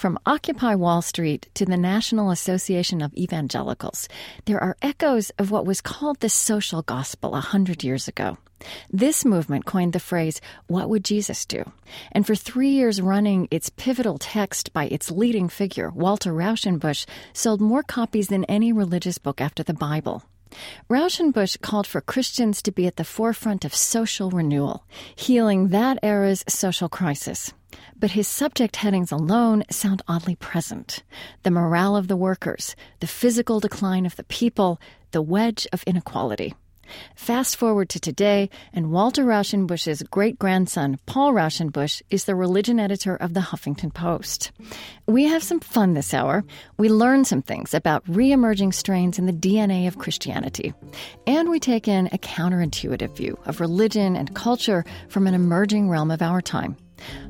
From Occupy Wall Street to the National Association of Evangelicals, there are echoes of what was called the social gospel a hundred years ago. This movement coined the phrase, What would Jesus do? And for three years running, its pivotal text by its leading figure, Walter Rauschenbusch, sold more copies than any religious book after the Bible. Rauschenbusch called for Christians to be at the forefront of social renewal, healing that era's social crisis. But his subject headings alone sound oddly present the morale of the workers, the physical decline of the people, the wedge of inequality. Fast forward to today, and Walter Rauschenbusch's great grandson, Paul Raushenbush, is the religion editor of the Huffington Post. We have some fun this hour. We learn some things about re emerging strains in the DNA of Christianity. And we take in a counterintuitive view of religion and culture from an emerging realm of our time.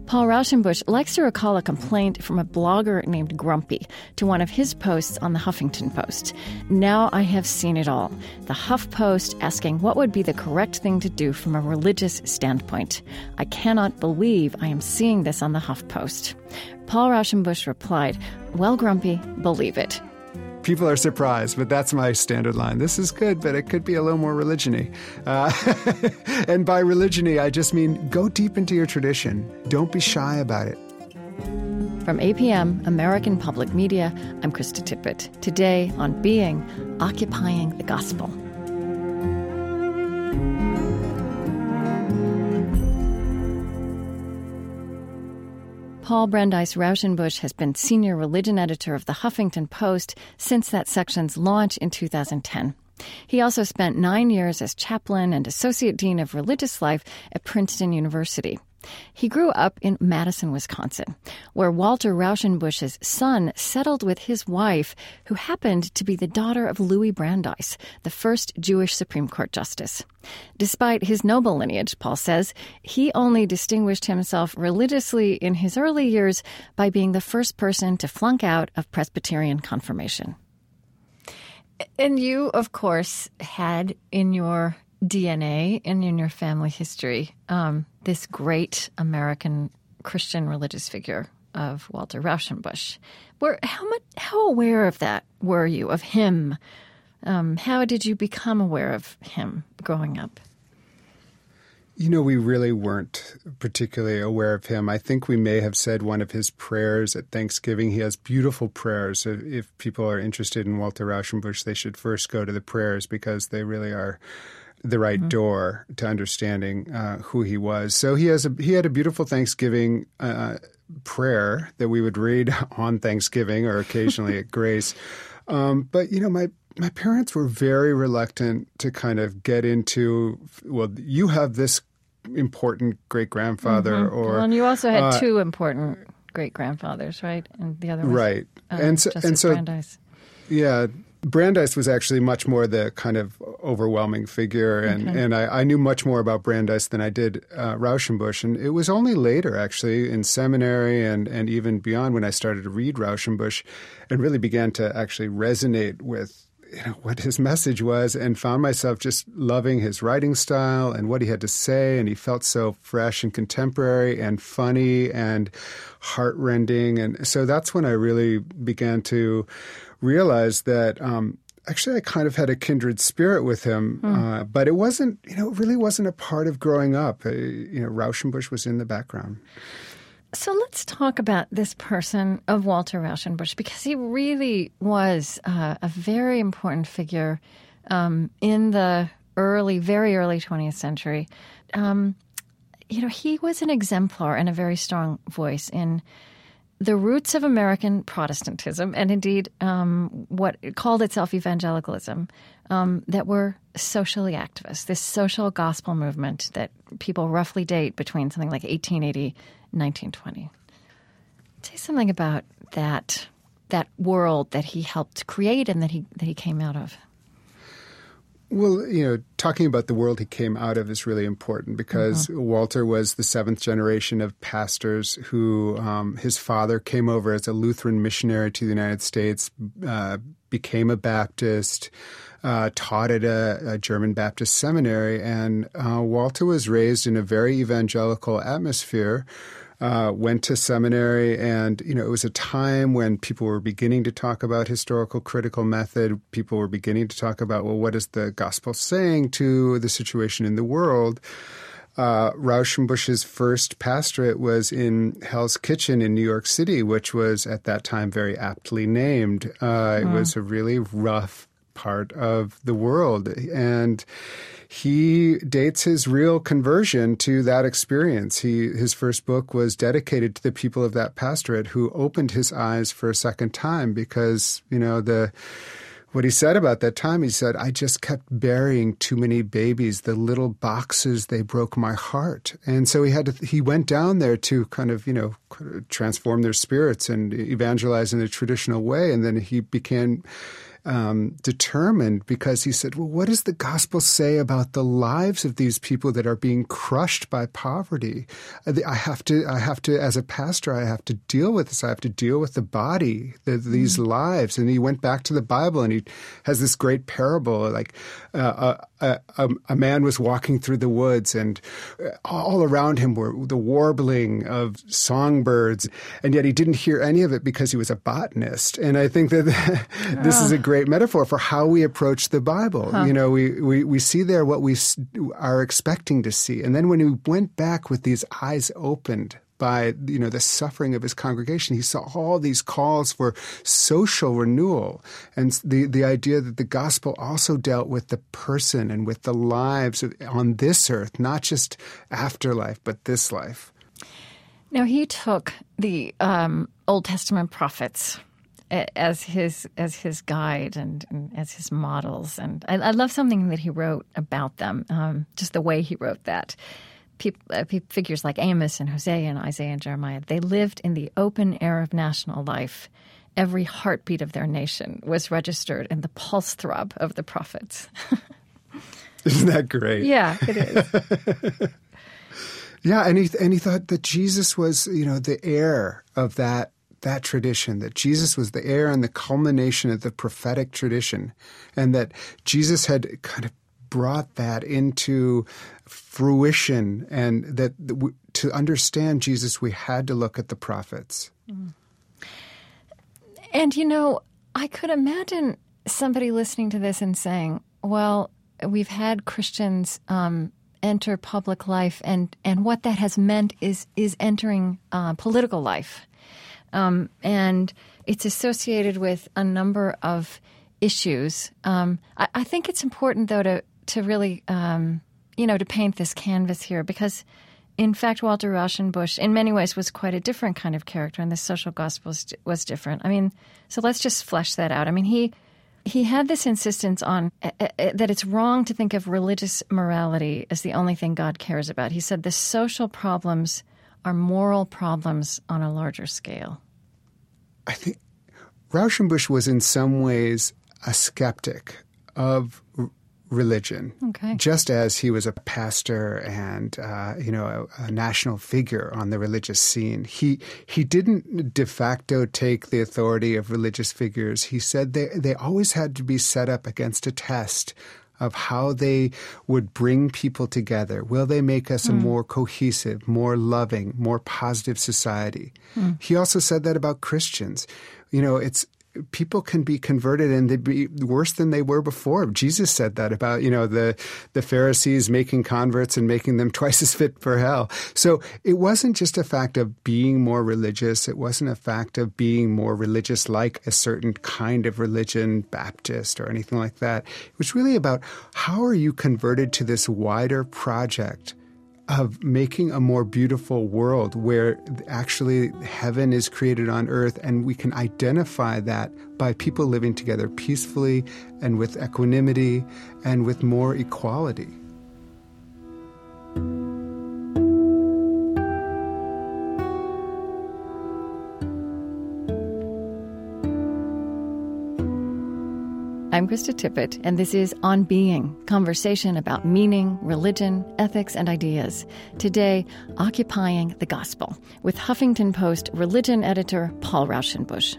Paul Raushenbush likes to recall a complaint from a blogger named Grumpy to one of his posts on the Huffington Post. Now I have seen it all. The Huff Post asking what would be the correct thing to do from a religious standpoint. I cannot believe I am seeing this on the Huff Post. Paul Raushenbush replied, Well, Grumpy, believe it people are surprised, but that's my standard line. This is good, but it could be a little more religiony. Uh, and by religiony, I just mean go deep into your tradition. Don't be shy about it. From APM, American Public Media, I'm Krista Tippett. Today on Being, Occupying the Gospel. Paul Brandeis Raushenbush has been senior religion editor of the Huffington Post since that section's launch in 2010. He also spent nine years as chaplain and associate dean of religious life at Princeton University. He grew up in Madison, Wisconsin, where Walter Rauschenbusch's son settled with his wife, who happened to be the daughter of Louis Brandeis, the first Jewish Supreme Court justice. Despite his noble lineage, Paul says, he only distinguished himself religiously in his early years by being the first person to flunk out of Presbyterian confirmation. And you, of course, had in your DNA and in your family history um, this great American Christian religious figure of Walter Rauschenbusch. Were, how much how aware of that were you of him? Um, how did you become aware of him growing up? You know, we really weren't particularly aware of him. I think we may have said one of his prayers at Thanksgiving. He has beautiful prayers. If people are interested in Walter Rauschenbusch, they should first go to the prayers because they really are the right mm-hmm. door to understanding uh, who he was. So he has a he had a beautiful Thanksgiving uh, prayer that we would read on Thanksgiving or occasionally at Grace. Um, but you know, my my parents were very reluctant to kind of get into. Well, you have this important great grandfather, mm-hmm. or well, and you also had uh, two important great grandfathers, right? And the other was, right, uh, and so Justice and so Brandeis. yeah Brandeis was actually much more the kind of overwhelming figure, and, okay. and I, I, knew much more about Brandeis than I did uh, Rauschenbusch. And it was only later, actually, in seminary and, and even beyond, when I started to read Rauschenbusch and really began to actually resonate with you know what his message was and found myself just loving his writing style and what he had to say and he felt so fresh and contemporary and funny and heartrending and so that's when I really began to realized that um, actually I kind of had a kindred spirit with him, mm. uh, but it wasn't, you know, it really wasn't a part of growing up. Uh, you know, Rauschenbusch was in the background. So let's talk about this person of Walter Rauschenbusch because he really was uh, a very important figure um, in the early, very early 20th century. Um, you know, he was an exemplar and a very strong voice in the roots of American Protestantism, and indeed um, what called itself evangelicalism, um, that were socially activist, this social gospel movement that people roughly date between something like 1880 1920. Say something about that that world that he helped create and that he that he came out of. Well, you know, talking about the world he came out of is really important because mm-hmm. Walter was the seventh generation of pastors who um, his father came over as a Lutheran missionary to the United States, uh, became a Baptist, uh, taught at a, a, German Baptist seminary, and uh, Walter was raised in a very evangelical atmosphere. Uh, went to seminary, and you know it was a time when people were beginning to talk about historical critical method. People were beginning to talk about well, what is the gospel saying to the situation in the world? Uh, Rauschenbusch's first pastorate was in Hell's Kitchen in New York City, which was at that time very aptly named. Uh, It was a really rough part of the world, and he dates his real conversion to that experience. He his first book was dedicated to the people of that pastorate who opened his eyes for a second time because you know the what he said about that time, he said, I just kept burying too many babies. The little boxes, they broke my heart. And so he had to, he went down there to kind of, you know, transform their spirits and evangelize in a traditional way. And then he began um, determined because he said, Well, what does the gospel say about the lives of these people that are being crushed by poverty? I have to, I have to, as a pastor, I have to deal with this. I have to deal with the body, the, these mm lives. And he went back to the Bible and he has this great parable like uh, a, a, a, man was walking through the woods and all around him were the warbling of songbirds. And yet he didn't hear any of it because he was a botanist. And I think that this is a great metaphor for how we approach the Bible. Huh. You know, we, we, we see there what we are expecting to see. And then when he went back with these eyes opened by you know the suffering of his congregation. He saw all these calls for social renewal, and the the idea that the gospel also dealt with the person and with the lives on this earth, not just afterlife, but this life. Now he took the um, Old Testament prophets as his as his guide and, and as his models. And I, I, love something that he wrote about them, um, just the way he wrote that. uh, figures like Amos and Hosea and Isaiah and Jeremiah, they lived in the open air of national life. Every heartbeat of their nation was registered in the pulse throb of the prophets. Isn't that great? Yeah, it is. yeah, and he and he thought that Jesus was, you know, the heir of that that tradition, that Jesus was the heir and the culmination of the prophetic tradition, and that Jesus had kind of brought that into fruition, and that to understand Jesus, we had to look at the prophets. Mm. And you know, I could imagine somebody listening to this and saying, well, we've had Christians um, enter public life, and, and what that has meant is is entering uh, political life. Um, and it's associated with a number of issues. Um, I, I, think it's important, though, to to really, um, you know, to paint this canvas here because, in fact, Walter Rauschenbusch, in many ways, was quite a different kind of character, and the social gospel was, different. I mean, so let's just flesh that out. I mean, he he had this insistence on uh, uh, that it's wrong to think of religious morality as the only thing God cares about. He said the social problems are moral problems on a larger scale? I think Rauschenbusch was in some ways a skeptic of r- religion, okay. just as he was a pastor and uh, you know a, a, national figure on the religious scene. He he didn't de facto take the authority of religious figures. He said they they always had to be set up against a test of how they would bring people together. Will they make us mm. a hmm. more cohesive, more loving, more positive society? Mm. He also said that about Christians. You know, it's people can be converted and they'd be worse than they were before. Jesus said that about, you know, the, the Pharisees making converts and making them twice as fit for hell. So it wasn't just a fact of being more religious. It wasn't a fact of being more religious like a certain kind of religion, Baptist or anything like that. It was really about how are you converted to this wider project of making a more beautiful world where actually heaven is created on earth and we can identify that by people living together peacefully and with equanimity and with more equality. I'm Krista Tippett, and this is On Being conversation about meaning, religion, ethics, and ideas. Today, occupying the gospel with Huffington Post religion editor Paul Raushenbush.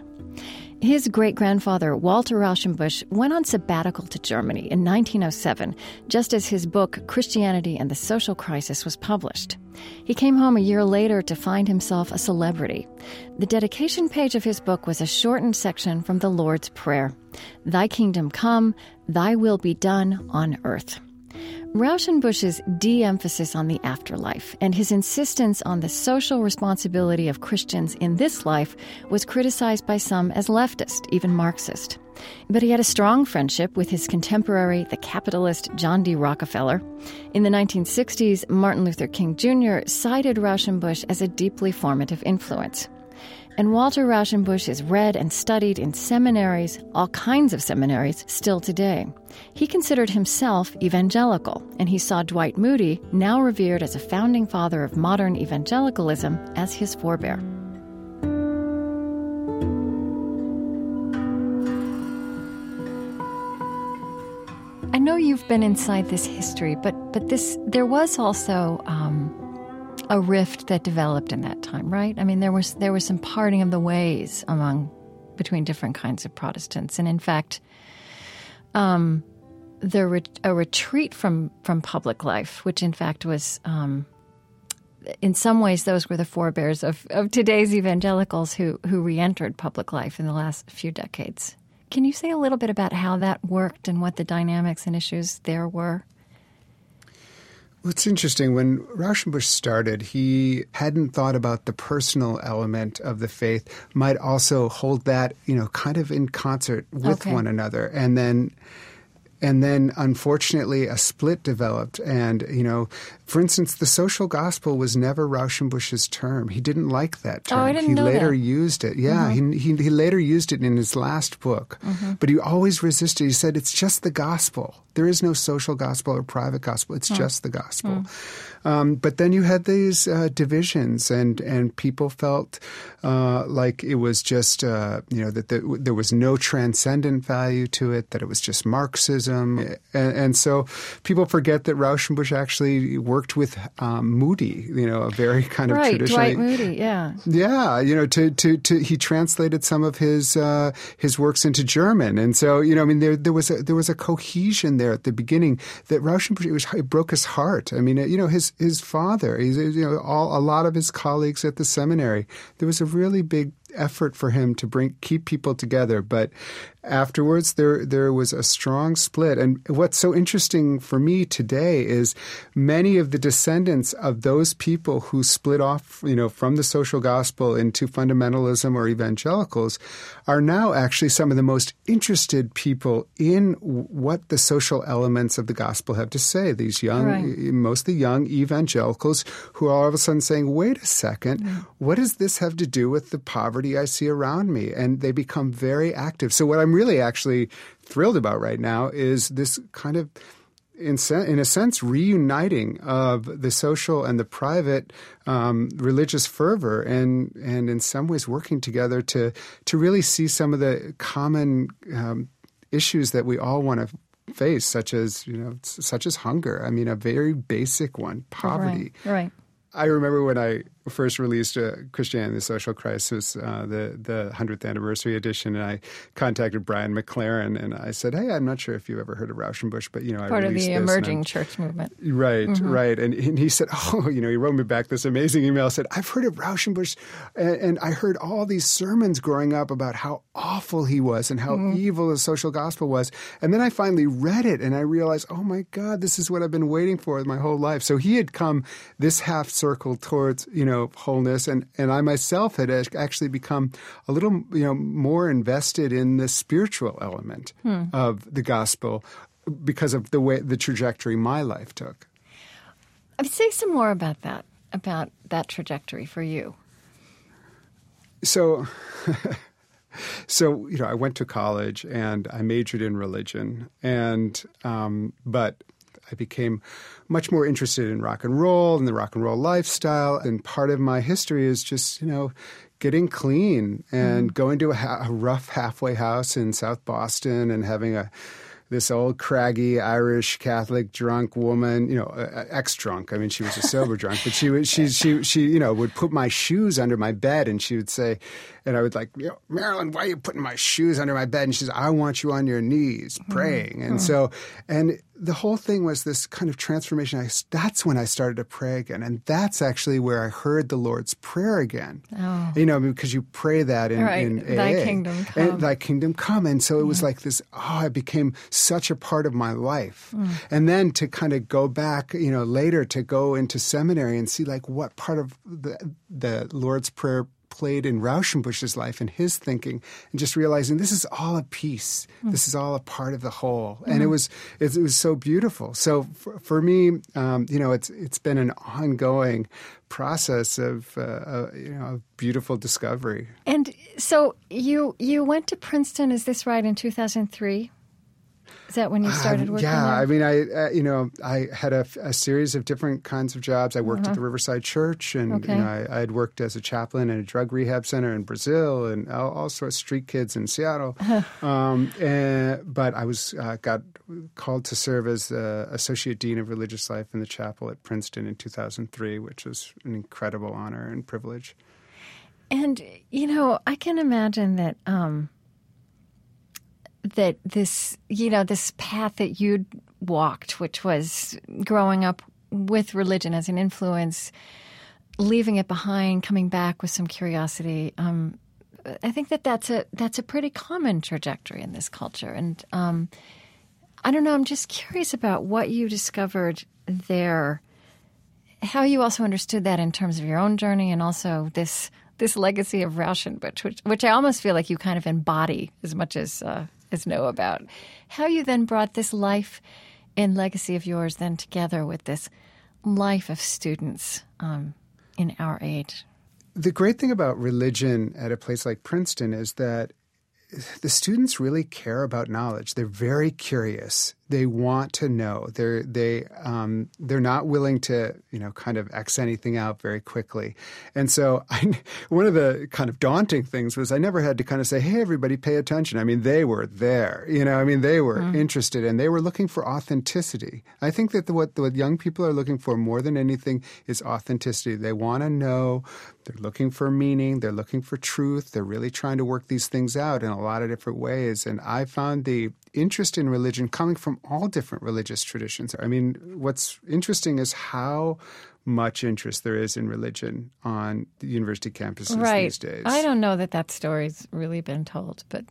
His great grandfather, Walter Rauschenbusch, went on sabbatical to Germany in 1907, just as his book, Christianity and the Social Crisis, was published. He came home a year later to find himself a celebrity. The dedication page of his book was a shortened section from the Lord's Prayer Thy kingdom come, thy will be done on earth. Rauschenbusch's de emphasis on the afterlife and his insistence on the social responsibility of Christians in this life was criticized by some as leftist, even Marxist. But he had a strong friendship with his contemporary, the capitalist John D. Rockefeller. In the 1960s, Martin Luther King Jr. cited Rauschenbusch as a deeply formative influence. And Walter Rauschenbusch is read and studied in seminaries, all kinds of seminaries, still today. He considered himself evangelical, and he saw Dwight Moody, now revered as a founding father of modern evangelicalism, as his forebear. I know you've been inside this history, but but this there was also um, a rift that developed in that time, right? I mean, there was there was some parting of the ways among between different kinds of Protestants, and in fact, um, the re- a retreat from from public life, which in fact was. Um, in some ways, those were the forebears of, of today's evangelicals who, who re entered public life in the last few decades. Can you say a little bit about how that worked and what the dynamics and issues there were? Well, it's interesting. When Rauschenbusch started, he hadn't thought about the personal element of the faith, might also hold that, you know, kind of in concert with Okay. one another. And then and then unfortunately a split developed. And you know for instance the social gospel was never rauschenbusch's term. He didn't like that term Oh, I didn't he know later that. used it. Yeah mm-hmm. he, he, he later used it in his last book. Mm-hmm. But he always resisted. He said it's just the gospel. There is no social gospel or private gospel. It's mm. just the gospel mm. Um, but then you had these uh, divisions and and people felt uh, like it was just uh, you know that the, there was no transcendent value to it that it was just Marxism and, and so people forget that Rauschenbusch actually worked with um, Moody you know a very kind of right, traditionally Dwight Moody, yeah. yeah, you know, to, to, to he translated some of his uh, his works into German, and so you know, I mean, there there was a, there was a cohesion there at the beginning that Rauschenbusch it, was, it broke his heart. I mean, you know, his his father, he's, you know, all, a lot of his colleagues at the seminary, there was a really big effort for him to bring keep people together, but afterwards there there was a strong split. And what's so interesting for me today is many of the descendants of those people who split off, you know, from the social gospel into fundamentalism or evangelicals are now actually some of the most interested people in what the social elements of the gospel have to say. These young, Right. mostly young evangelicals who are all of a sudden saying, wait a second, mm. what does this have to do with the poverty I see around me? And they become very active. So, what I'm really actually thrilled about right now is this kind of in a sense, reuniting of the social and the private um, religious fervor, and and in some ways working together to to really see some of the common um, issues that we all want to face, such as you know, such as hunger. I mean, a very basic one, poverty. Right, right. I remember when I first released uh, Christianity the Social Crisis, uh, the the hundredth anniversary edition, and I contacted Brian McLaren, and I said, "Hey, I'm not sure if you ever heard of Rauschenbusch, but you know, I Part of the emerging church movement. Right, Mm-hmm. right. And, and he said, Oh, you know, he wrote me back this amazing email. Said, I've heard of Rauschenbusch, and, and I heard all these sermons growing up about how awful he was and how Mm-hmm. evil the social gospel was. And then I finally read it and I realized, oh my God, this is what I've been waiting for my whole life. So he had come this half circle towards, you know, wholeness. And, and I myself had actually become a little, you know, more invested in the spiritual element Hmm. of the gospel because of the way, the trajectory my life took. Uh, Say some more about that, about that trajectory for you. so so you know i went to college and i majored in religion and um, but i became much more interested in rock and roll and the rock and roll lifestyle and part of my history is just you know getting clean and going to a, ha- a rough halfway house in south boston and having a this old craggy Irish Catholic drunk woman, you know, uh, ex-drunk. I mean, she was a sober drunk, but she she she she you know would put my shoes under my bed and she would say, and I would like, you know, Marilyn, why are you putting my shoes under my bed? And she says, I want you on your knees praying. Mm-hmm. And so, and the whole thing was this kind of transformation. I, that's when I started to pray again. And that's actually where I heard the Lord's Prayer again. Oh. You know, because you pray that in, right. in Thy AA. kingdom come. And thy kingdom come. And so it was like this, oh, it became such a part of my life. Mm. And then to kind of go back, you know, later to go into seminary and see like what part of the, the Lord's Prayer played in Rauschenbusch's life and his thinking, and just realizing this is all a piece. Mm. This is all a part of the whole, mm. and it mm-hmm. was it, it, was so beautiful. So for, for me, um, you know, it's it's been an ongoing process of uh, uh, you know beautiful discovery. And so you you went to Princeton. Is this right in two thousand three? Is that when you started working? yeah, there? I mean, I uh, you know I had a, a, series of different kinds of jobs. I worked uh-huh. at the Riverside Church, and okay. you know, I, I, had worked as a chaplain in a drug rehab center in Brazil, and all, all sorts of street kids in Seattle. Um, and, but I was uh, got called to serve as the associate dean of religious life in the chapel at Princeton in 2003, which was an incredible honor and privilege. And you know, I can imagine that. Um, that this, you know, this path that you'd walked, which was growing up with religion as an influence, leaving it behind, coming back with some curiosity. Um, I think that that's a that's a pretty common trajectory in this culture, and um, I don't know. I'm just curious about what you discovered there, how you also understood that in terms of your own journey, and also this this legacy of Rauschenbusch, which which I almost feel like you kind of embody as much as uh, know about. How you then brought this life and legacy of yours then together with this life of students um, in our age. The great thing about religion at a place like Princeton is that the students really care about knowledge. They're very curious they want to know. They're they um, they're not willing to you know kind of x anything out very quickly. And so I, one of the kind of daunting things was I never had to kind of say, "Hey, everybody, pay attention." I mean, they were there. You know, I mean, they were mm. interested and they were looking for authenticity. I think that the, what what young people are looking for more than anything is authenticity. They want to know. They're looking for meaning. They're looking for truth. They're really trying to work these things out in a lot of different ways. And I found the interest in religion coming from all different religious traditions. I mean, what's interesting is how much interest there is in religion on the university campuses right. these days. I don't know that that story's really been told, but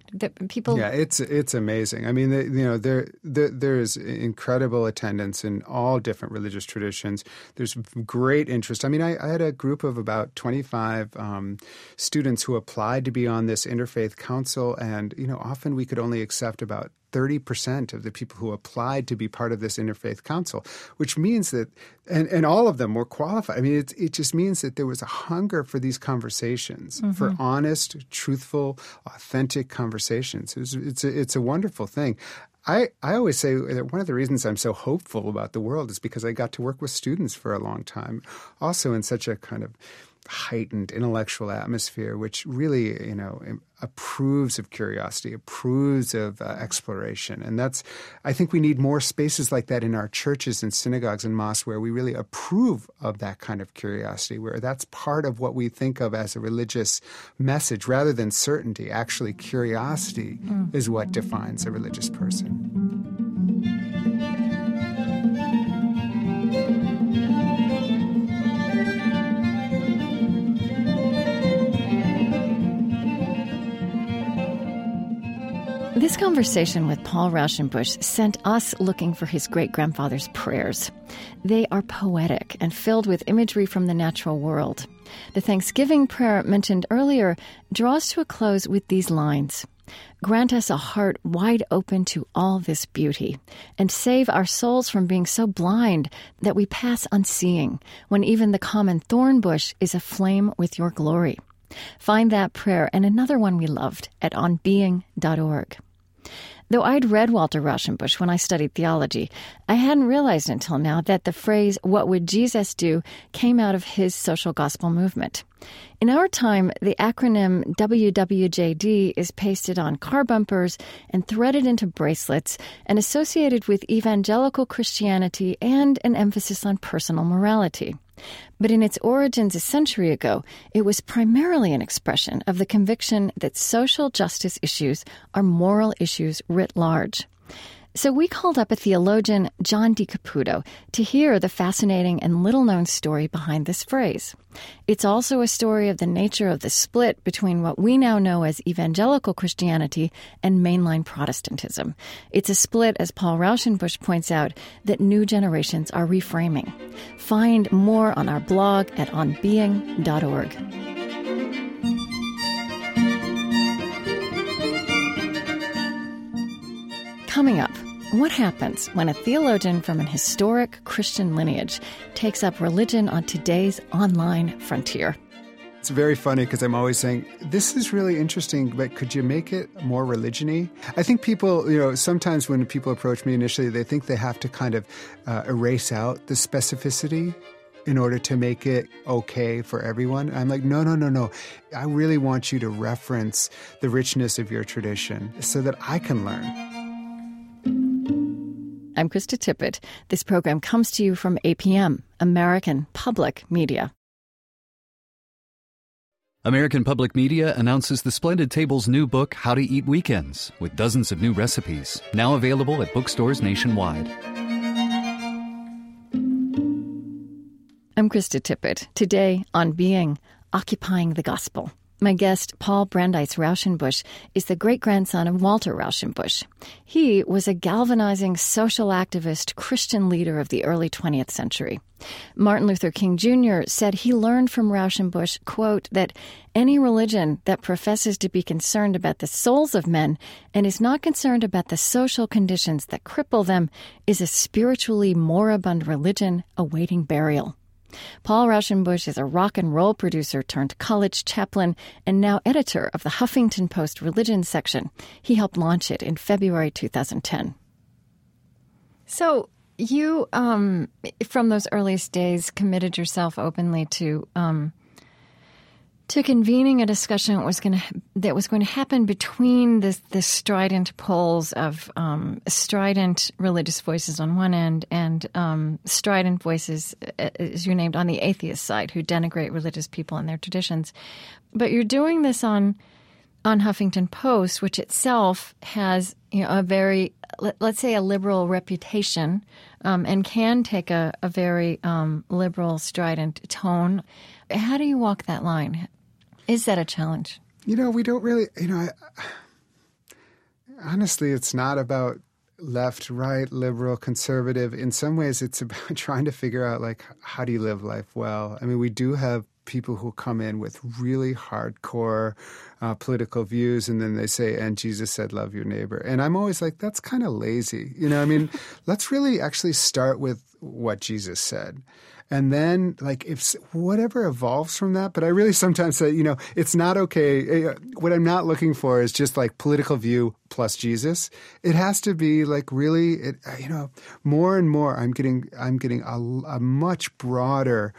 people. Yeah, it's it's amazing. I mean, the, you know, there, there there is incredible attendance in all different religious traditions. There's great interest. I mean, I, I had a group of about 25 um, students who applied to be on this interfaith council, and you know, often we could only accept about 30% of the people who applied to be part of this interfaith council, which means that, and, and all of them were qualified. I mean, it, it just means that there was a hunger for these conversations, mm-hmm. for honest, truthful, authentic conversations. It was, it's, a, it's a wonderful thing. I, I always say that one of the reasons I'm so hopeful about the world is because I got to work with students for a long time, also in such a kind of heightened intellectual atmosphere, which really, you know, approves of curiosity, approves of uh, exploration. And that's, I think we need more spaces like that in our churches and synagogues and mosques where we really approve of that kind of curiosity, where that's part of what we think of as a religious message rather than certainty. Actually, curiosity mm. is what defines a religious person. This conversation with Paul Raushenbush sent us looking for his great grandfather's prayers. They are poetic and filled with imagery from the natural world. The Thanksgiving prayer mentioned earlier draws to a close with these lines Grant us a heart wide open to all this beauty, and save our souls from being so blind that we pass unseeing, when even the common thorn bush is aflame with your glory. Find that prayer and another one we loved at onbeing.org. Though I'd read Walter Rauschenbusch when I studied theology, I hadn't realized until now that the phrase, What would Jesus do? came out of his social gospel movement. In our time, the acronym WWJD is pasted on car bumpers and threaded into bracelets and associated with evangelical Christianity and an emphasis on personal morality. But in its origins a century ago, it was primarily an expression of the conviction that social justice issues are moral issues writ large. So we called up a theologian, John D. Caputo, to hear the fascinating and little known story behind this phrase. It's also a story of the nature of the split between what we now know as evangelical Christianity and mainline Protestantism. It's a split, as Paul Raushenbush points out, that new generations are reframing. Find more on our blog at onbeing.org. Coming up, what happens when a theologian from an historic Christian lineage takes up religion on today's online frontier? It's very funny because I'm always saying, this is really interesting, but could you make it more religiony? I think people, you know, sometimes when people approach me initially, they think they have to kind of uh, erase out the specificity in order to make it okay for everyone. I'm like, no, no, no, no. I really want you to reference the richness of your tradition so that I can learn. I'm Krista Tippett. This program comes to you from APM, American Public Media. American Public Media announces the Splendid Table's new book, How to Eat Weekends, with dozens of new recipes, now available at bookstores nationwide. I'm Krista Tippett. Today on Being, Occupying the Gospel. My guest, Paul Brandeis Raushenbush, is the great grandson of Walter Rauschenbusch. He was a galvanizing social activist, Christian leader of the early 20th century. Martin Luther King Jr. said he learned from Rauschenbusch, quote, that any religion that professes to be concerned about the souls of men and is not concerned about the social conditions that cripple them is a spiritually moribund religion awaiting burial. Paul Raushenbush is a rock and roll producer turned college chaplain and now editor of the Huffington Post religion section. He helped launch it in February 2010. So, you, um, from those earliest days, committed yourself openly to um, to convening a discussion that was going to that was going to happen between the the strident poles of um, strident religious voices on one end and um, strident voices, uh, as you named, on the atheist side, who denigrate religious people and their traditions. But you're doing this on on Huffington Post, which itself has you know, a very let, us say a liberal reputation um, and can take a, a very um, liberal strident tone. How do you walk that line? Is that a challenge? You know, we don't really, you know, I, honestly, it's not about left, right, liberal, conservative. In some ways, it's about trying to figure out, like, how do you live life well? I mean, we do have people who come in with really hardcore uh, political views and then they say and jesus said love your neighbor and i'm always like that's kind of lazy you know i mean let's really actually start with what jesus said and then like if whatever evolves from that but i really sometimes say you know it's not okay eh, what i'm not looking for is just like political view plus jesus. It has to be like really it, you know more and more i'm getting i'm getting a, a much broader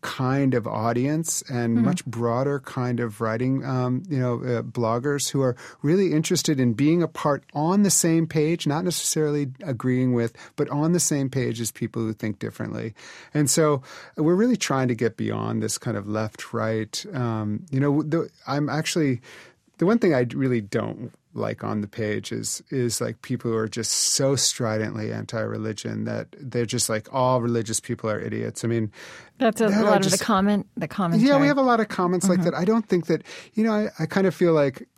kind of audience and mm-hmm. much broader kind of writing um, you know uh, bloggers who are really interested in being a part on the same page not necessarily agreeing with but on the same page as people who think differently and so we're really trying to get beyond this kind of left right. Um, you know, the, I'm actually the one thing I really don't like on the page is is like people who are just so stridently anti-religion that they're just like all religious people are idiots. I mean, that's a that lot just, of the comment. The commentary. Yeah, we have a lot of comments mm-hmm. like that. I don't think that you know. I, I kind of feel like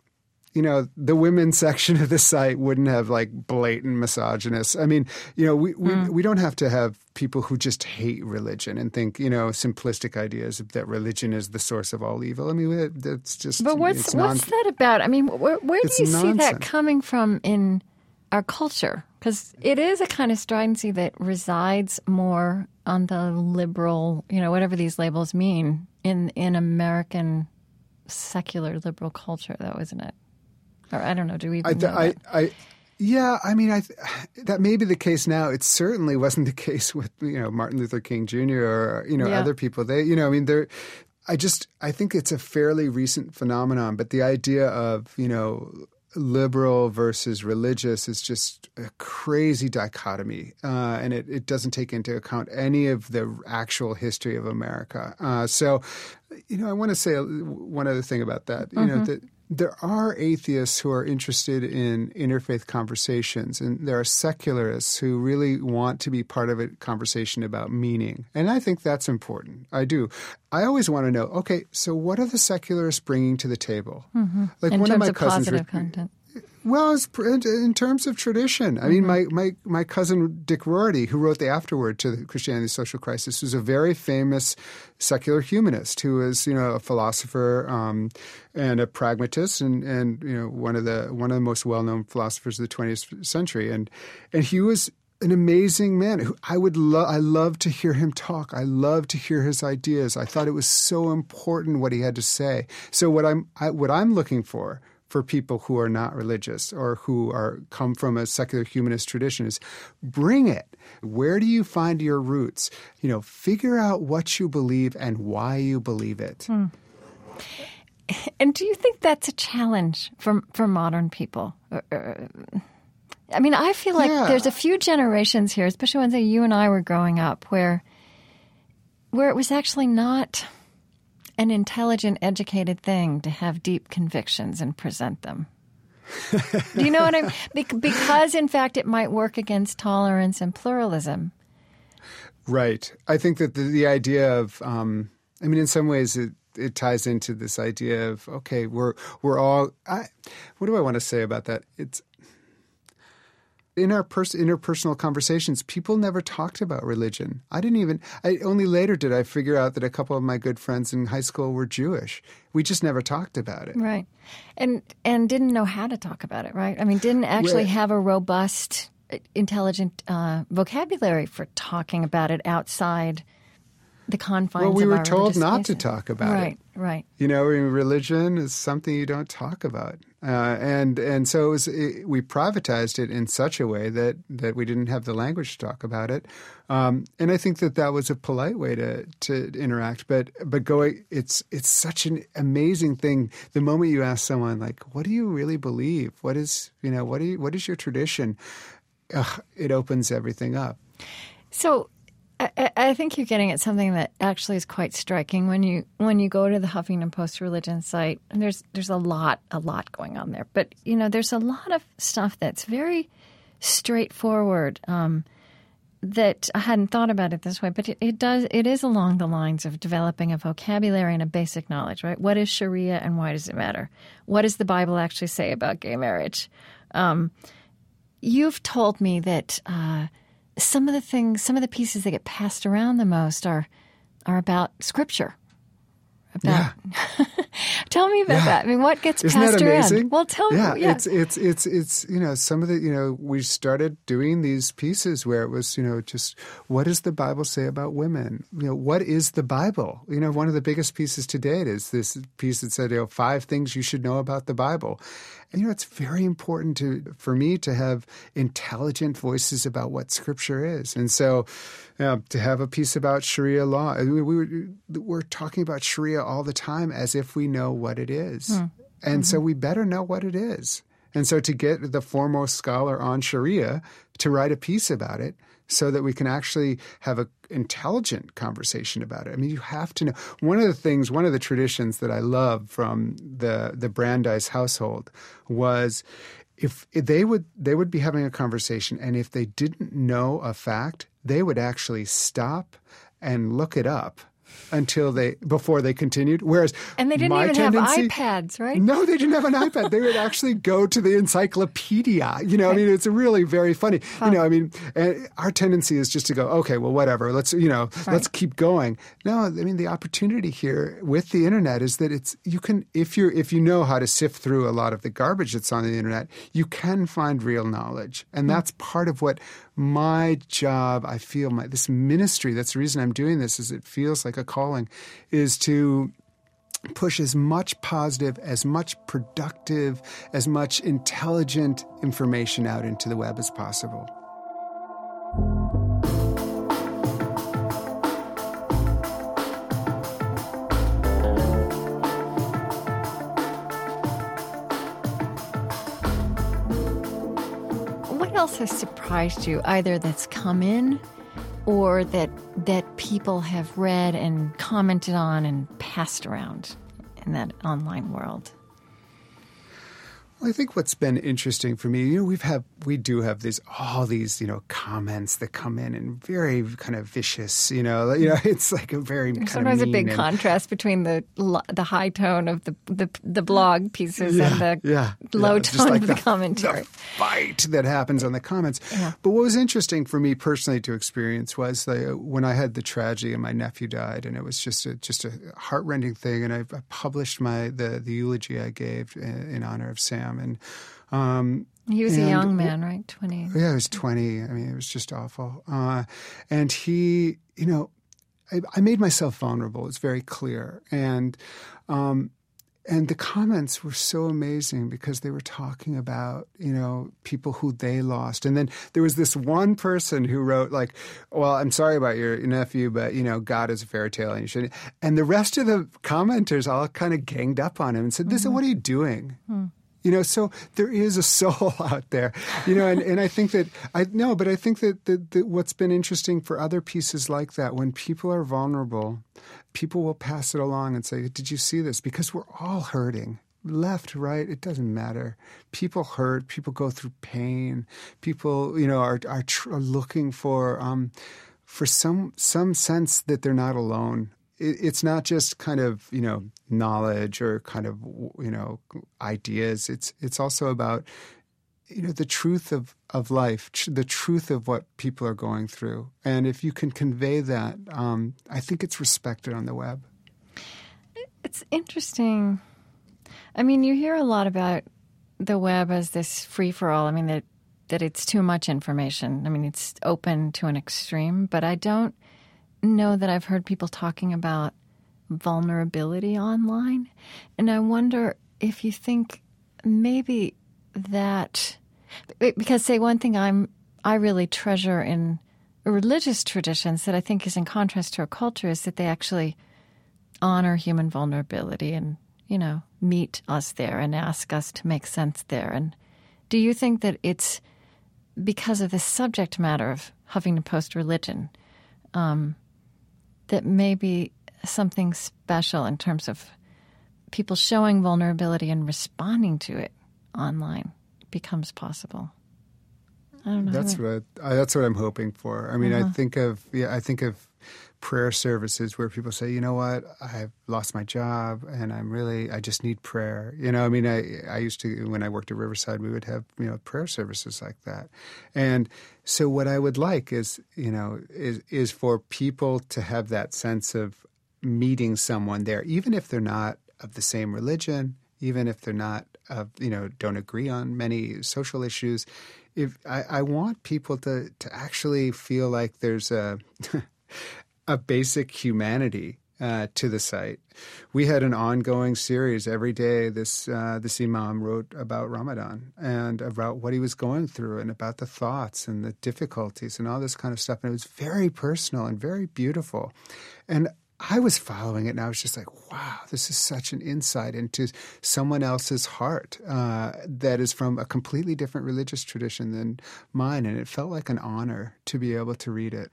you know, the women's section of the site wouldn't have like blatant misogynists. I mean, you know, we, we, mm. we don't have to have people who just hate religion and think, you know, simplistic ideas that religion is the source of all evil. I mean, that's just. But what's what's that about? I mean, where, where do you nonsense. see that coming from in our culture? Because it is a kind of stridency that resides more on the liberal, you know, whatever these labels mean in in American secular liberal culture, though, isn't it? Or I don't know. Do we? I, I, I, yeah, I mean, I that may be the case now. It certainly wasn't the case with you know Martin Luther King Jr. or you know yeah. other people. They, you know, I mean, they're. I just I think it's a fairly recent phenomenon, but the idea of you know liberal versus religious is just a crazy dichotomy, uh, and it, it doesn't take into account any of the actual history of America. Uh, so, you know, I want to say one other thing about that. You mm-hmm. know, that there are atheists who are interested in interfaith conversations, and there are secularists who really want to be part of a conversation about meaning. And I think that's important. I do. I always want to know okay, so what are the secularists bringing to the table? Mm-hmm. Like in one of my cousins. Positive content. Well, in terms of tradition, I mm-hmm. mean, my, my, my cousin Dick Rorty, who wrote the afterword to the Christianity Social Crisis, was a very famous secular humanist who was, you know, a philosopher um, and a pragmatist, and, and you know, one of the one of the most well known philosophers of the 20th century, and and he was an amazing man who I would love I love to hear him talk. I love to hear his ideas. I thought it was so important what he had to say. So what I'm I, what I'm looking for for people who are not religious or who are come from a secular humanist tradition is bring it. Where do you find your roots? You know, figure out what you believe and why you believe it. Hmm. And do you think that's a challenge for for modern people? I mean, I feel like yeah. there's a few generations here, especially when say you and I were growing up, where where it was actually not an intelligent, educated thing to have deep convictions and present them. Do you know what I mean? Because, in fact, it might work against tolerance and pluralism. Right. I think that the, the idea of, um, I mean, in some ways, it, it ties into this idea of okay, we're we're all. I, what do I want to say about that? It's in our pers- interpersonal conversations, people never talked about religion. I didn't even. I, only later did I figure out that a couple of my good friends in high school were Jewish. We just never talked about it. Right, and and didn't know how to talk about it. Right. I mean, didn't actually have a robust, intelligent uh, vocabulary for talking about it outside the confines. Well, we were told not to talk about right, it. Right, right. You know, religion is something you don't talk about, uh, and and so it was, it, we privatized it in such a way that that we didn't have the language to talk about it. Um, and I think that that was a polite way to to interact. But but going, it's it's such an amazing thing. The moment you ask someone like, "What do you really believe? What is you know what do you, what is your tradition?" Ugh, it opens everything up. So I, think you're getting at something that actually is quite striking when you when you go to the Huffington Post religion site. There's there's a lot a lot going on there, but you know there's a lot of stuff that's very straightforward. Um, that I hadn't thought about it this way, but it, it, does. It is along the lines of developing a vocabulary and a basic knowledge, right? What is Sharia and why does it matter? What does the Bible actually say about gay marriage? Um, you've told me that. Uh, some of the things, some of the pieces that get passed around the most are are about scripture. About, yeah. tell me about yeah. that. I mean, what gets Isn't passed that amazing? around? Well, tell yeah, me. Yeah, it's it's it's it's you know some of the you know we started doing these pieces where it was you know just what does the Bible say about women? You know what is the Bible? You know one of the biggest pieces to date is this piece that said you know five things you should know about the Bible, and, you know, it's very important to for me to have intelligent voices about what Scripture is. And so, uh, to have a piece about Sharia law, we, we, we're talking about Sharia all the time as if we know what it is. Mm. And mm-hmm. so, we better know what it is. And so, to get the foremost scholar on Sharia to write a piece about it so that we can actually have an intelligent conversation about it. I mean, you have to know. One of the things, one of the traditions that I love from the the Brandeis household was if they would they would be having a conversation and if they didn't know a fact, they would actually stop and look it up until they before they continued. Whereas and they didn't even tendency, have iPads, right? No, they didn't have an iPad. They would actually go to the encyclopedia. You know, right. I mean, it's really very funny. Huh. You know, I mean, our tendency is just to go, okay, well, whatever. Let's you know, right. let's keep going. No, I mean, the opportunity here with the internet is that it's you can if you're if you know how to sift through a lot of the garbage that's on the internet, you can find real knowledge, and hmm. that's part of what my job, I feel my this ministry, that's the reason I'm doing this, is it feels like a calling, is to push as much positive, as much productive, as much intelligent information out into the web as possible. Else has surprised you, either that's come in or that that people have read and commented on and passed around in that online world? Well, I think what's been interesting for me, you know, we've had we do have these all these you know comments that come in and very kind of vicious, you know, you know, it's like a very There's sometimes a big contrast between the the high tone of the the, the blog pieces yeah, and the yeah, low yeah, tone like of the, the commentary. The fight that happens on the comments. But what was interesting for me personally to experience was the, when I had the tragedy and my nephew died, and it was just a just a heartrending thing. And I, I published my the the eulogy I gave in, in honor of Sam and um, he was and, a young man, right? 20. Yeah, he was 20. I mean, it was just awful. Uh, and he, you know, I, I, made myself vulnerable. It's very clear. And, um, and the comments were so amazing because they were talking about, you know, people who they lost. And then there was this one person who wrote like, well, I'm sorry about your nephew, but, you know, God is a fairy tale and you should. And the rest of the commenters all kind of ganged up on him and said, this, mm-hmm. what are you doing? Mm-hmm you know, so there is a soul out there, you know, and, and I think that I no, but I think that, that, that what's been interesting for other pieces like that, when people are vulnerable, people will pass it along and say, "Did you see this?" Because we're all hurting left, right, it doesn't matter. People hurt. People go through pain. People, you know, are are, tr- are looking for um, for some some sense that they're not alone it's not just kind of you know knowledge or kind of you know ideas. It's it's also about you know the truth of of life, the truth of what people are going through, and if you can convey that, um, I think it's respected on the web. It's interesting. I mean, you hear a lot about the web as this free for all. I mean that that it's too much information. I mean, it's open to an extreme, but I don't know that I've heard people talking about vulnerability online. And I wonder if you think maybe that because say one thing I'm I really treasure in religious traditions that I think is in contrast to our culture is that they actually honor human vulnerability and you know meet us there and ask us to make sense there and do you think that it's because of the subject matter of Huffington Post religion um, that maybe something special in terms of people showing vulnerability and responding to it online becomes possible. I don't know. That's what I, that's what I'm hoping for. I mean, uh-huh. I think of yeah, I think of prayer services where people say, you know what, I've lost my job and I'm really, I just need prayer. You know, I mean, I, I used to, when I worked at Riverside, we would have, you know, prayer services like that. And so what I would like is, you know, is, is for people to have that sense of meeting someone there, even if they're not of the same religion, even if they're not of, you know, don't agree on many social issues. If I, I want people to, to actually feel like there's a, a basic humanity uh, to the site. We had an ongoing series every day. This uh, this imam wrote about Ramadan and about what he was going through and about the thoughts and the difficulties and all this kind of stuff. And it was very personal and very beautiful. And I was following it and I was just like, wow, this is such an insight into someone else's heart uh, that is from a completely different religious tradition than mine. And it felt like an honor to be able to read it.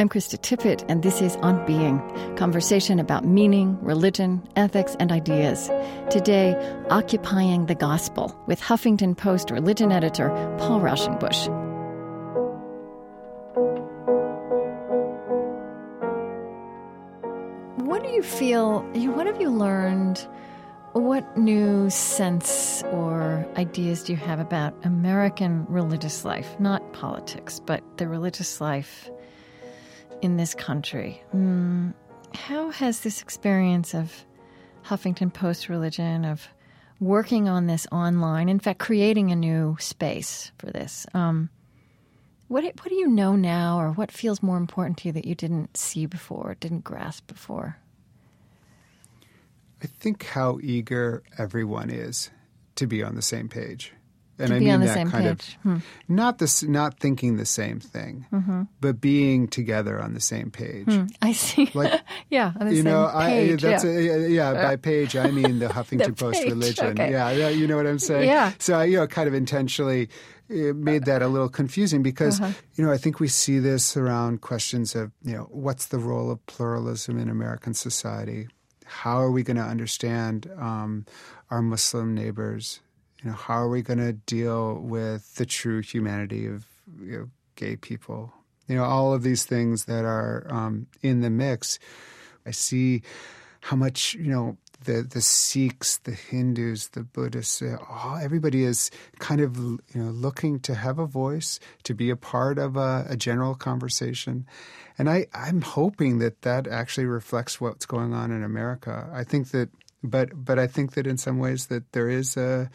I'm Krista Tippett, and this is On Being conversation about meaning, religion, ethics, and ideas. Today, Occupying the Gospel with Huffington Post religion editor Paul Raushenbush. What do you feel? What have you learned? What new sense or ideas do you have about American religious life? Not politics, but the religious life in this country. Mm, how has this experience of Huffington Post religion, of working on this online, in fact, creating a new space for this, um, what, what do you know now, or what feels more important to you that you didn't see before, didn't grasp before? I think how eager everyone is to be on the same page. And to I mean on the that same kind page. Hmm. of not this, not thinking the same thing, Mm-hmm. but being together on the same page. I see. Like, yeah, on the you know, page. I that's yeah. A, yeah. By page, I mean the Huffington The Post page, religion. okay. Yeah, you know what I'm saying. Yeah. So I, you know, kind of intentionally uh, made that a little confusing because Uh-huh. you know I think we see this around questions of you know what's the role of pluralism in American society. How are we going to understand um, our Muslim neighbors? You know, how are we going to deal with the true humanity of you know, gay people? You know, all of these things that are um, in the mix. I see how much you know the the Sikhs, the Hindus, the Buddhists, uh, everybody is kind of you know looking to have a voice, to be a part of a, a general conversation, and I I'm hoping that that actually reflects what's going on in America. I think that, but but I think that in some ways that there is a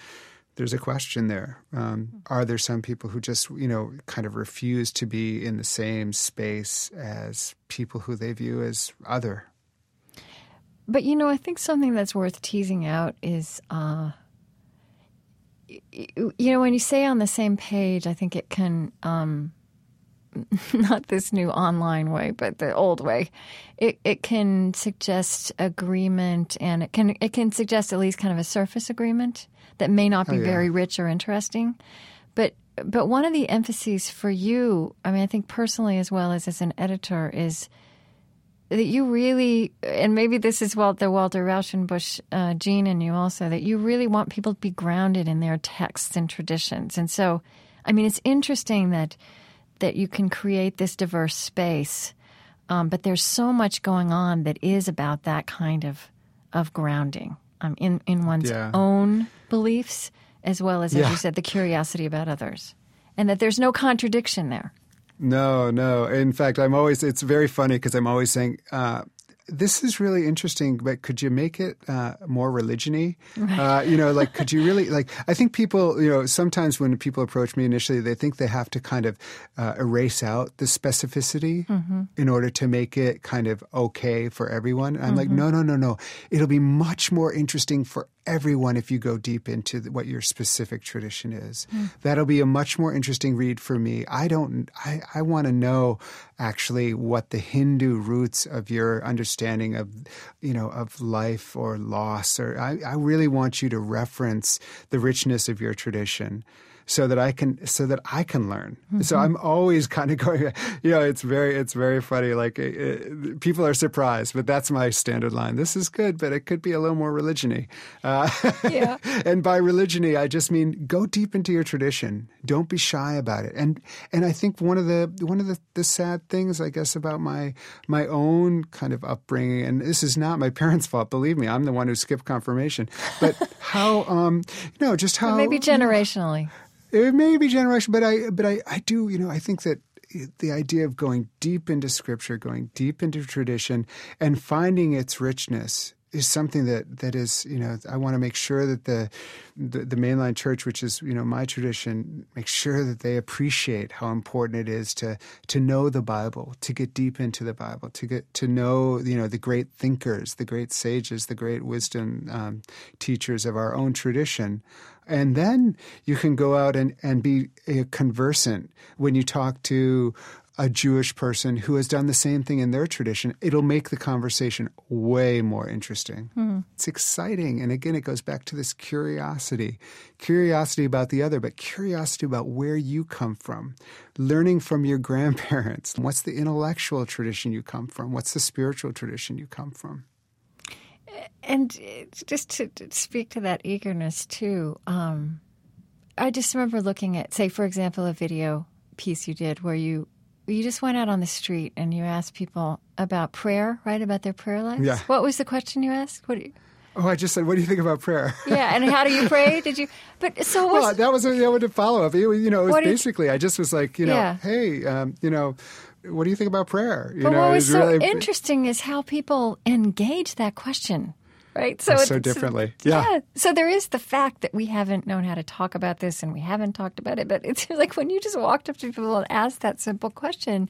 there's a question there. Um, are there some people who just, you know, kind of refuse to be in the same space as people who they view as other? But you know, I think something that's worth teasing out is, uh, you know, when you say on the same page, I think it can, um, not this new online way, but the old way. It it can suggest agreement, and it can it can suggest at least kind of a surface agreement that may not be Oh, yeah. very rich or interesting. But but one of the emphases for you, I mean, I think personally as well as as an editor, is that you really, and maybe this is Walt, the Walter Rauschenbusch uh, gene in you also, that you really want people to be grounded in their texts and traditions. And so, I mean, it's interesting that that you can create this diverse space, um, but there's so much going on that is about that kind of of grounding um, in in one's Yeah. own beliefs, as well as, as Yeah. you said, the curiosity about others, and that there's no contradiction there. No, no. In fact, I'm always, it's very funny because I'm always saying, uh, this is really interesting, but could you make it uh, more religion-y? Uh, you know, like, could you really, like, I think people, you know, sometimes when people approach me initially, they think they have to kind of uh, erase out the specificity in order to make it kind of okay for everyone. I'm like, no, no, no, no. It'll be much more interesting for everyone if you go deep into the, what your specific tradition is. That'll be a much more interesting read for me. I don't, I, I want to know actually what the Hindu roots of your understanding of, you know, of life or loss, or I, I really want you to reference the richness of your tradition so that I can so that I can learn. So I'm always kind of going. You know, it's very it's very funny. Like uh, uh, people are surprised, but that's my standard line. This is good, but it could be a little more religiony. Uh, Yeah. and by religiony, I just mean go deep into your tradition. Don't be shy about it. And and I think one of the one of the, the sad things, I guess, about my my own kind of upbringing, and this is not my parents' fault. Believe me, I'm the one who skipped confirmation. But how, um, you know, just how Maybe generationally. It may be generation, but I but I, I do you know I think that the idea of going deep into scripture, going deep into tradition, and finding its richness is something that that is you know I want to make sure that the, the the mainline church, which is you know my tradition, make sure that they appreciate how important it is to to know the Bible, to get deep into the Bible, to get to know you know the great thinkers, the great sages, the great wisdom um, teachers of our own tradition. And then you can go out and, and be uh, conversant when you talk to a Jewish person who has done the same thing in their tradition. It'll make the conversation way more interesting. It's exciting. And again, it goes back to this curiosity curiosity about the other, but curiosity about where you come from, learning from your grandparents. What's the intellectual tradition you come from? What's the spiritual tradition you come from? And just to, to speak to that eagerness too, um, I just remember looking at, say, for example, a video piece you did where you you just went out on the street and you asked people about prayer, right? About their prayer lives. Yeah. What was the question you asked? What? You, Oh, I just said, what do you think about prayer? yeah, and how do you pray? Did you? But so was Well, that was a, that was a follow up. You know, it was basically I just was like, you know, Yeah. hey, um, you know, what do you think about prayer? You But know, what it was so really- interesting is how people engage that question, right? So it's- so differently. Yeah. So there is the fact that we haven't known how to talk about this and we haven't talked about it. But it's like when you just walked up to people and asked that simple question,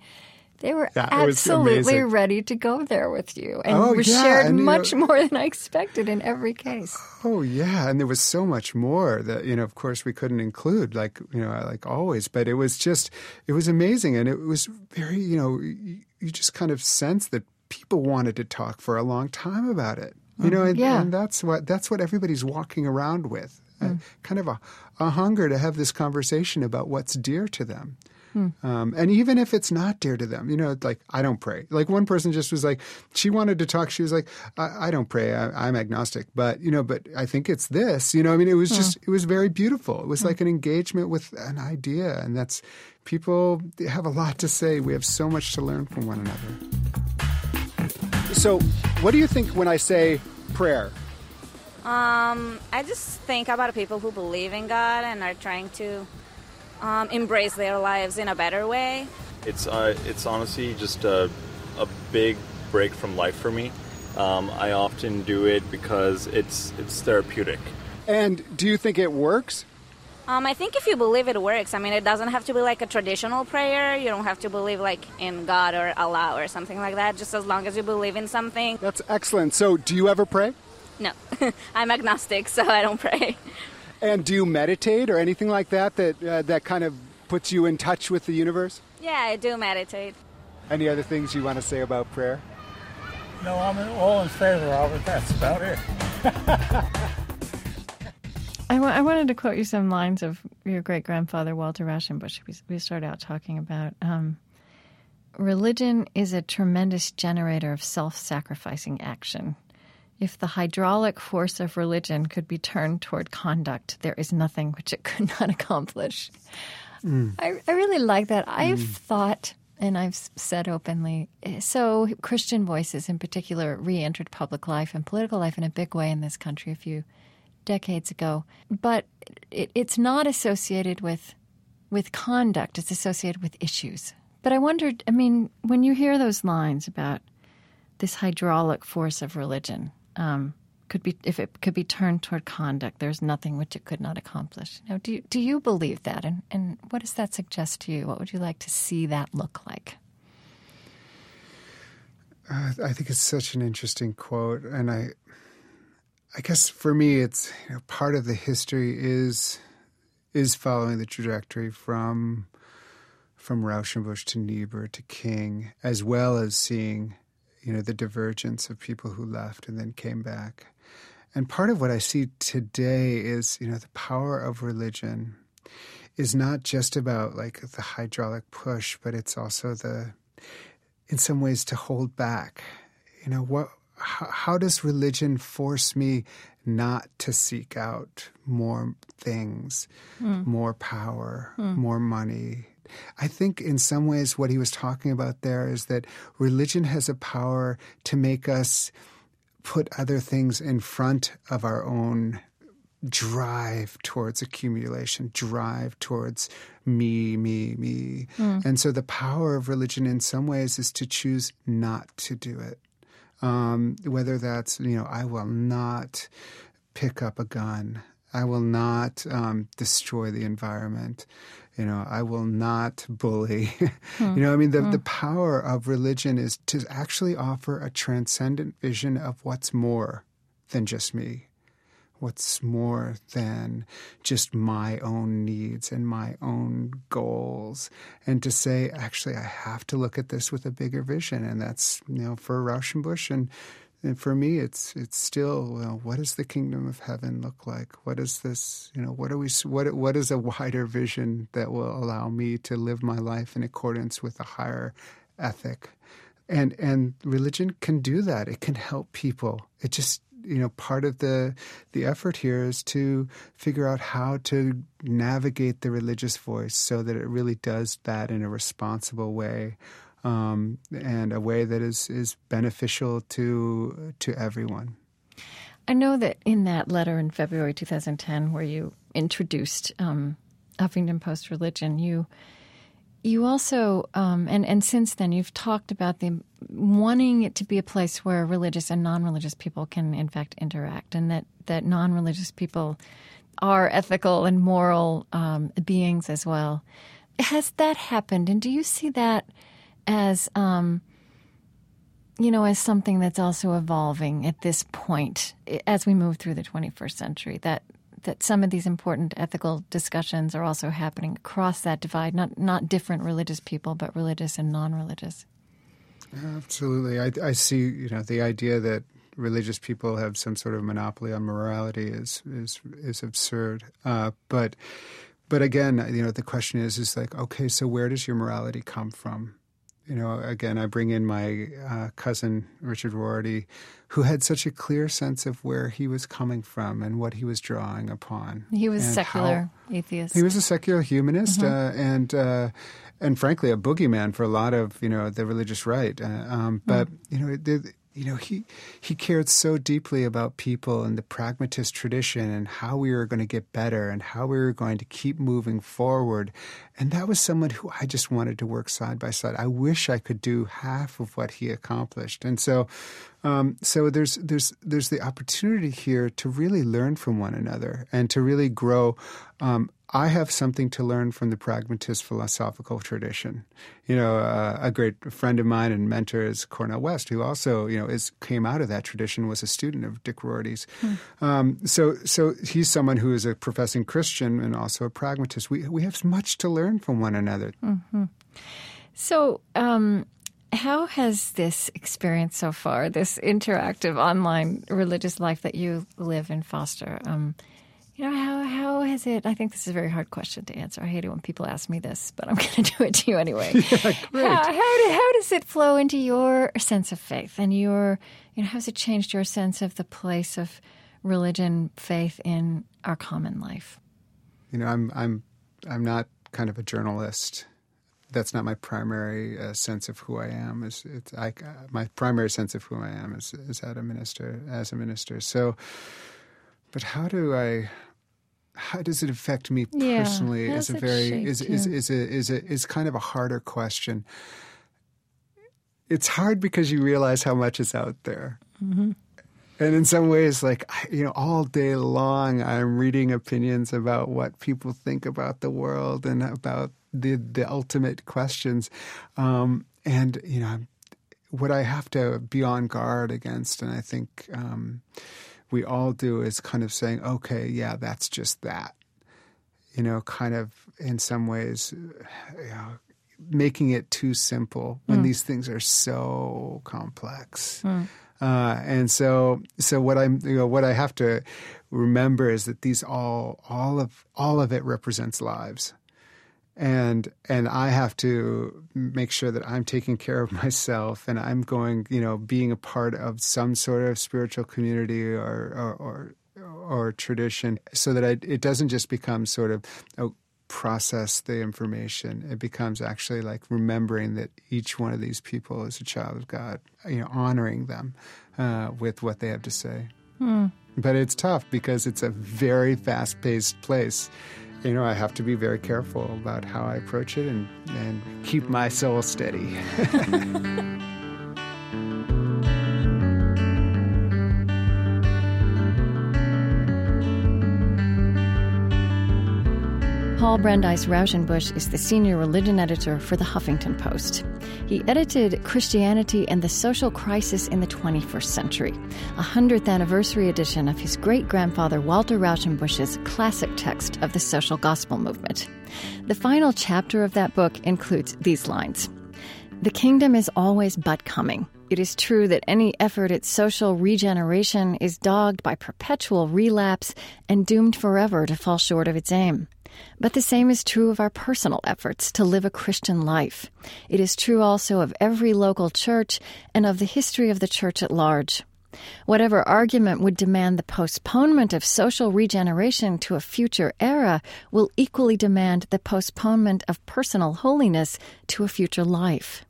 They were Yeah, absolutely ready to go there with you, and Oh, we yeah, shared and, much know- more than I expected in every case. Oh yeah, and there was so much more that you know. Of course, we couldn't include, like you know, like always. But it was just, it was amazing, and it was very, you know, you just kind of sense that people wanted to talk for a long time about it. You know, and, Yeah. and that's what that's what everybody's walking around with, uh, kind of a, a hunger to have this conversation about what's dear to them. Um, and even if it's not dear to them, you know, like I don't pray. Like one person just was like, she wanted to talk. She was like, I, I don't pray. I, I'm agnostic, but you know, but I think it's this. You know, I mean, it was just, it was very beautiful. It was like an engagement with an idea, and that's people have a lot to say. We have so much to learn from one another. So, what do you think when I say prayer? Um, I just think about people who believe in God and are trying to um, embrace their lives in a better way. It's uh, it's honestly just a, a big break from life for me. Um, I often do it because it's it's therapeutic. And do you think it works? Um, I think if you believe it works, I mean, it doesn't have to be like a traditional prayer. You don't have to believe like in God or Allah or something like that. Just as long as you believe in something. That's excellent. So, do you ever pray? No, I'm agnostic, so I don't pray. And do you meditate or anything like that that uh, that kind of puts you in touch with the universe? Yeah, I do meditate. Any other things you want to say about prayer? No, I'm all in favor of it. That's about it. I wanted to quote you some lines of your great grandfather, Walter Rauschenbusch. We, we started out talking about um, religion is a tremendous generator of self sacrificing action. If the hydraulic force of religion could be turned toward conduct, there is nothing which it could not accomplish. I, I really like that. I've thought, and I've said openly, eh, so Christian voices in particular re entered public life and political life in a big way in this country a few decades ago. But it, it's not associated with with conduct, it's associated with issues. But I wondered, I mean, when you hear those lines about this hydraulic force of religion, um, could be if it could be turned toward conduct, there's nothing which it could not accomplish. Now, do you, do you believe that, and and what does that suggest to you? What would you like to see that look like? Uh, I think it's such an interesting quote, and I, I guess for me, it's you know, part of the history is is following the trajectory from from Rauschenbusch to Niebuhr to King, as well as seeing you know the divergence of people who left and then came back. And part of what I see today is you know the power of religion is not just about like the hydraulic push, but it's also the in some ways to hold back. You know, what how, how does religion force me not to seek out more things, hmm. more power, hmm. more money? I think in some ways what he was talking about there is that religion has a power to make us put other things in front of our own drive towards accumulation, drive towards me, me, me. Hmm. And so the power of religion in some ways is to choose not to do it. Um, whether that's, you know, I will not pick up a gun. I will not um, destroy the environment. You know, I will not bully. you know, I mean, the, the power of religion is to actually offer a transcendent vision of what's more than just me what's more than just my own needs and my own goals. And to say actually i have to look at this with a bigger vision and that's you know for rauschenbusch. And and for me it's it's still well, what does the kingdom of heaven look like? What is this you know what are we what what is a wider vision that will allow me to live my life in accordance with a higher ethic? And and religion can do that. It can help people. It just you know part of the the effort here is to figure out how to navigate the religious voice so that it really does that in a responsible way um, and a way that is is beneficial to to everyone. I know that in that letter in February 2010, where you introduced um, Huffington Post religion, you you also um, and and since then you've talked about the wanting it to be a place where religious and non-religious people can in fact interact, and that that non-religious people are ethical and moral um, beings as well. Has that happened, and do you see that as um, you know, as something that's also evolving at this point as we move through the 21st century. That that some of these important ethical discussions are also happening across that divide, not not different religious people, but religious and non-religious. Absolutely, I, I see. You know, the idea that religious people have some sort of monopoly on morality is is is absurd. Uh, but but again, you know, the question is is like, okay, so where does your morality come from? You know, again, I bring in my uh, cousin Richard Rorty, who had such a clear sense of where he was coming from and what he was drawing upon. He was secular how, atheist. He was a secular humanist, mm-hmm. uh, and uh, and frankly, a boogeyman for a lot of you know the religious right. Uh, um, but mm. you know, the, you know, he he cared so deeply about people and the pragmatist tradition and how we were going to get better and how we were going to keep moving forward. And that was someone who I just wanted to work side by side. I wish I could do half of what he accomplished. And so, um, so there's there's there's the opportunity here to really learn from one another and to really grow um, I have something to learn from the pragmatist philosophical tradition. You know, uh, a great friend of mine and mentor is Cornel West, who also, you know, is came out of that tradition, was a student of Dick Rorty's. Hmm. Um, so, so he's someone who is a professing Christian and also a pragmatist. We we have much to learn from one another. Mm-hmm. So. Um, how has this experience so far, this interactive online religious life that you live and foster, um, you know, how, how has it? I think this is a very hard question to answer. I hate it when people ask me this, but I'm going to do it to you anyway. yeah, great. How, how, how does it flow into your sense of faith and your, you know, how has it changed your sense of the place of religion, faith in our common life? You know, I'm, I'm, I'm not kind of a journalist. That's not my primary uh, sense of who I am. Is it's I, uh, my primary sense of who I am is, is as a minister, as a minister. So, but how do I? How does it affect me personally? Yeah, is a very is, is is a is a is kind of a harder question. It's hard because you realize how much is out there. Mm-hmm. And in some ways, like, you know, all day long, I'm reading opinions about what people think about the world and about the, the ultimate questions. Um, and, you know, what I have to be on guard against, and I think, um, we all do is kind of saying, okay, yeah, that's just that. You know, kind of in some ways, you know, making it too simple when mm. these things are so complex. Mm. Uh, and so, so what I'm, you know, what I have to remember is that these all, all of, all of it represents lives and and I have to make sure that I'm taking care of myself and I'm going, you know, being a part of some sort of spiritual community or or or, or tradition, so that I, it doesn't just become sort of oh, process the information. It becomes actually like remembering that each one of these people is a child of God, you know, honoring them uh, with what they have to say. Hmm. But it's tough because it's a very fast paced place you know, I have to be very careful about how I approach it and, and keep my soul steady. Paul Brandeis Raushenbush is the senior religion editor for the Huffington Post. He edited Christianity and the Social Crisis in the 21st Century, a 100th anniversary edition of his great grandfather Walter Rauschenbusch's classic text of the social gospel movement. The final chapter of that book includes these lines The kingdom is always but coming. It is true that any effort at social regeneration is dogged by perpetual relapse and doomed forever to fall short of its aim. But the same is true of our personal efforts to live a Christian life. It is true also of every local church and of the history of the church at large. Whatever argument would demand the postponement of social regeneration to a future era will equally demand the postponement of personal holiness to a future life.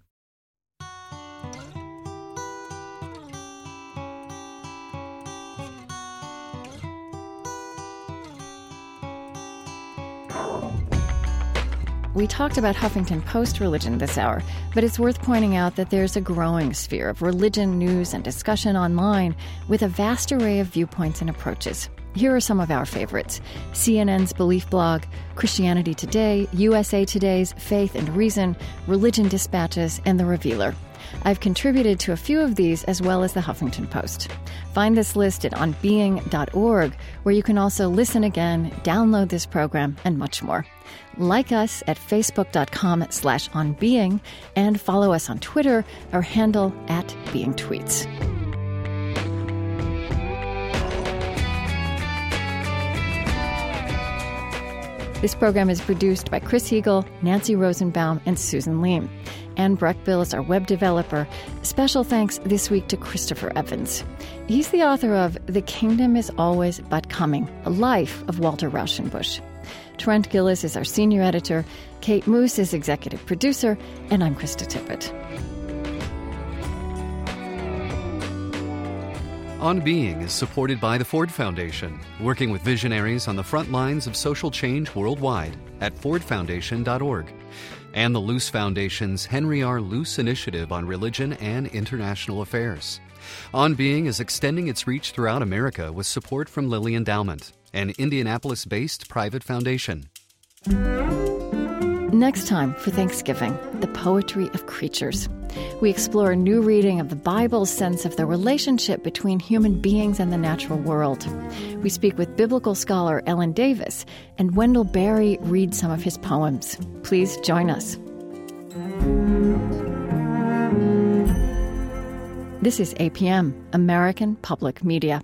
We talked about Huffington Post religion this hour, but it's worth pointing out that there's a growing sphere of religion news and discussion online with a vast array of viewpoints and approaches. Here are some of our favorites CNN's Belief blog, Christianity Today, USA Today's Faith and Reason, Religion Dispatches, and The Revealer. I've contributed to a few of these as well as the Huffington Post. Find this list at onbeing.org, where you can also listen again, download this program, and much more. Like us at facebook.com slash onbeing and follow us on Twitter, our handle at beingtweets. This program is produced by Chris Heagle, Nancy Rosenbaum, and Susan Leem. Anne Breckbill is our web developer. Special thanks this week to Christopher Evans. He's the author of The Kingdom is Always But Coming, A Life of Walter Rauschenbusch. Trent Gilliss is our senior editor, Kate Moos is executive producer, and I'm Krista Tippett. On Being is supported by the Ford Foundation, working with visionaries on the front lines of social change worldwide at fordfoundation.org, and the Luce Foundation's Henry R. Luce Initiative on Religion and International Affairs. On Being is extending its reach throughout America with support from Lilly Endowment, an Indianapolis based private foundation. Next time for Thanksgiving, the poetry of creatures. We explore a new reading of the Bible's sense of the relationship between human beings and the natural world. We speak with biblical scholar Ellen Davis, and Wendell Berry reads some of his poems. Please join us. This is APM, American Public Media.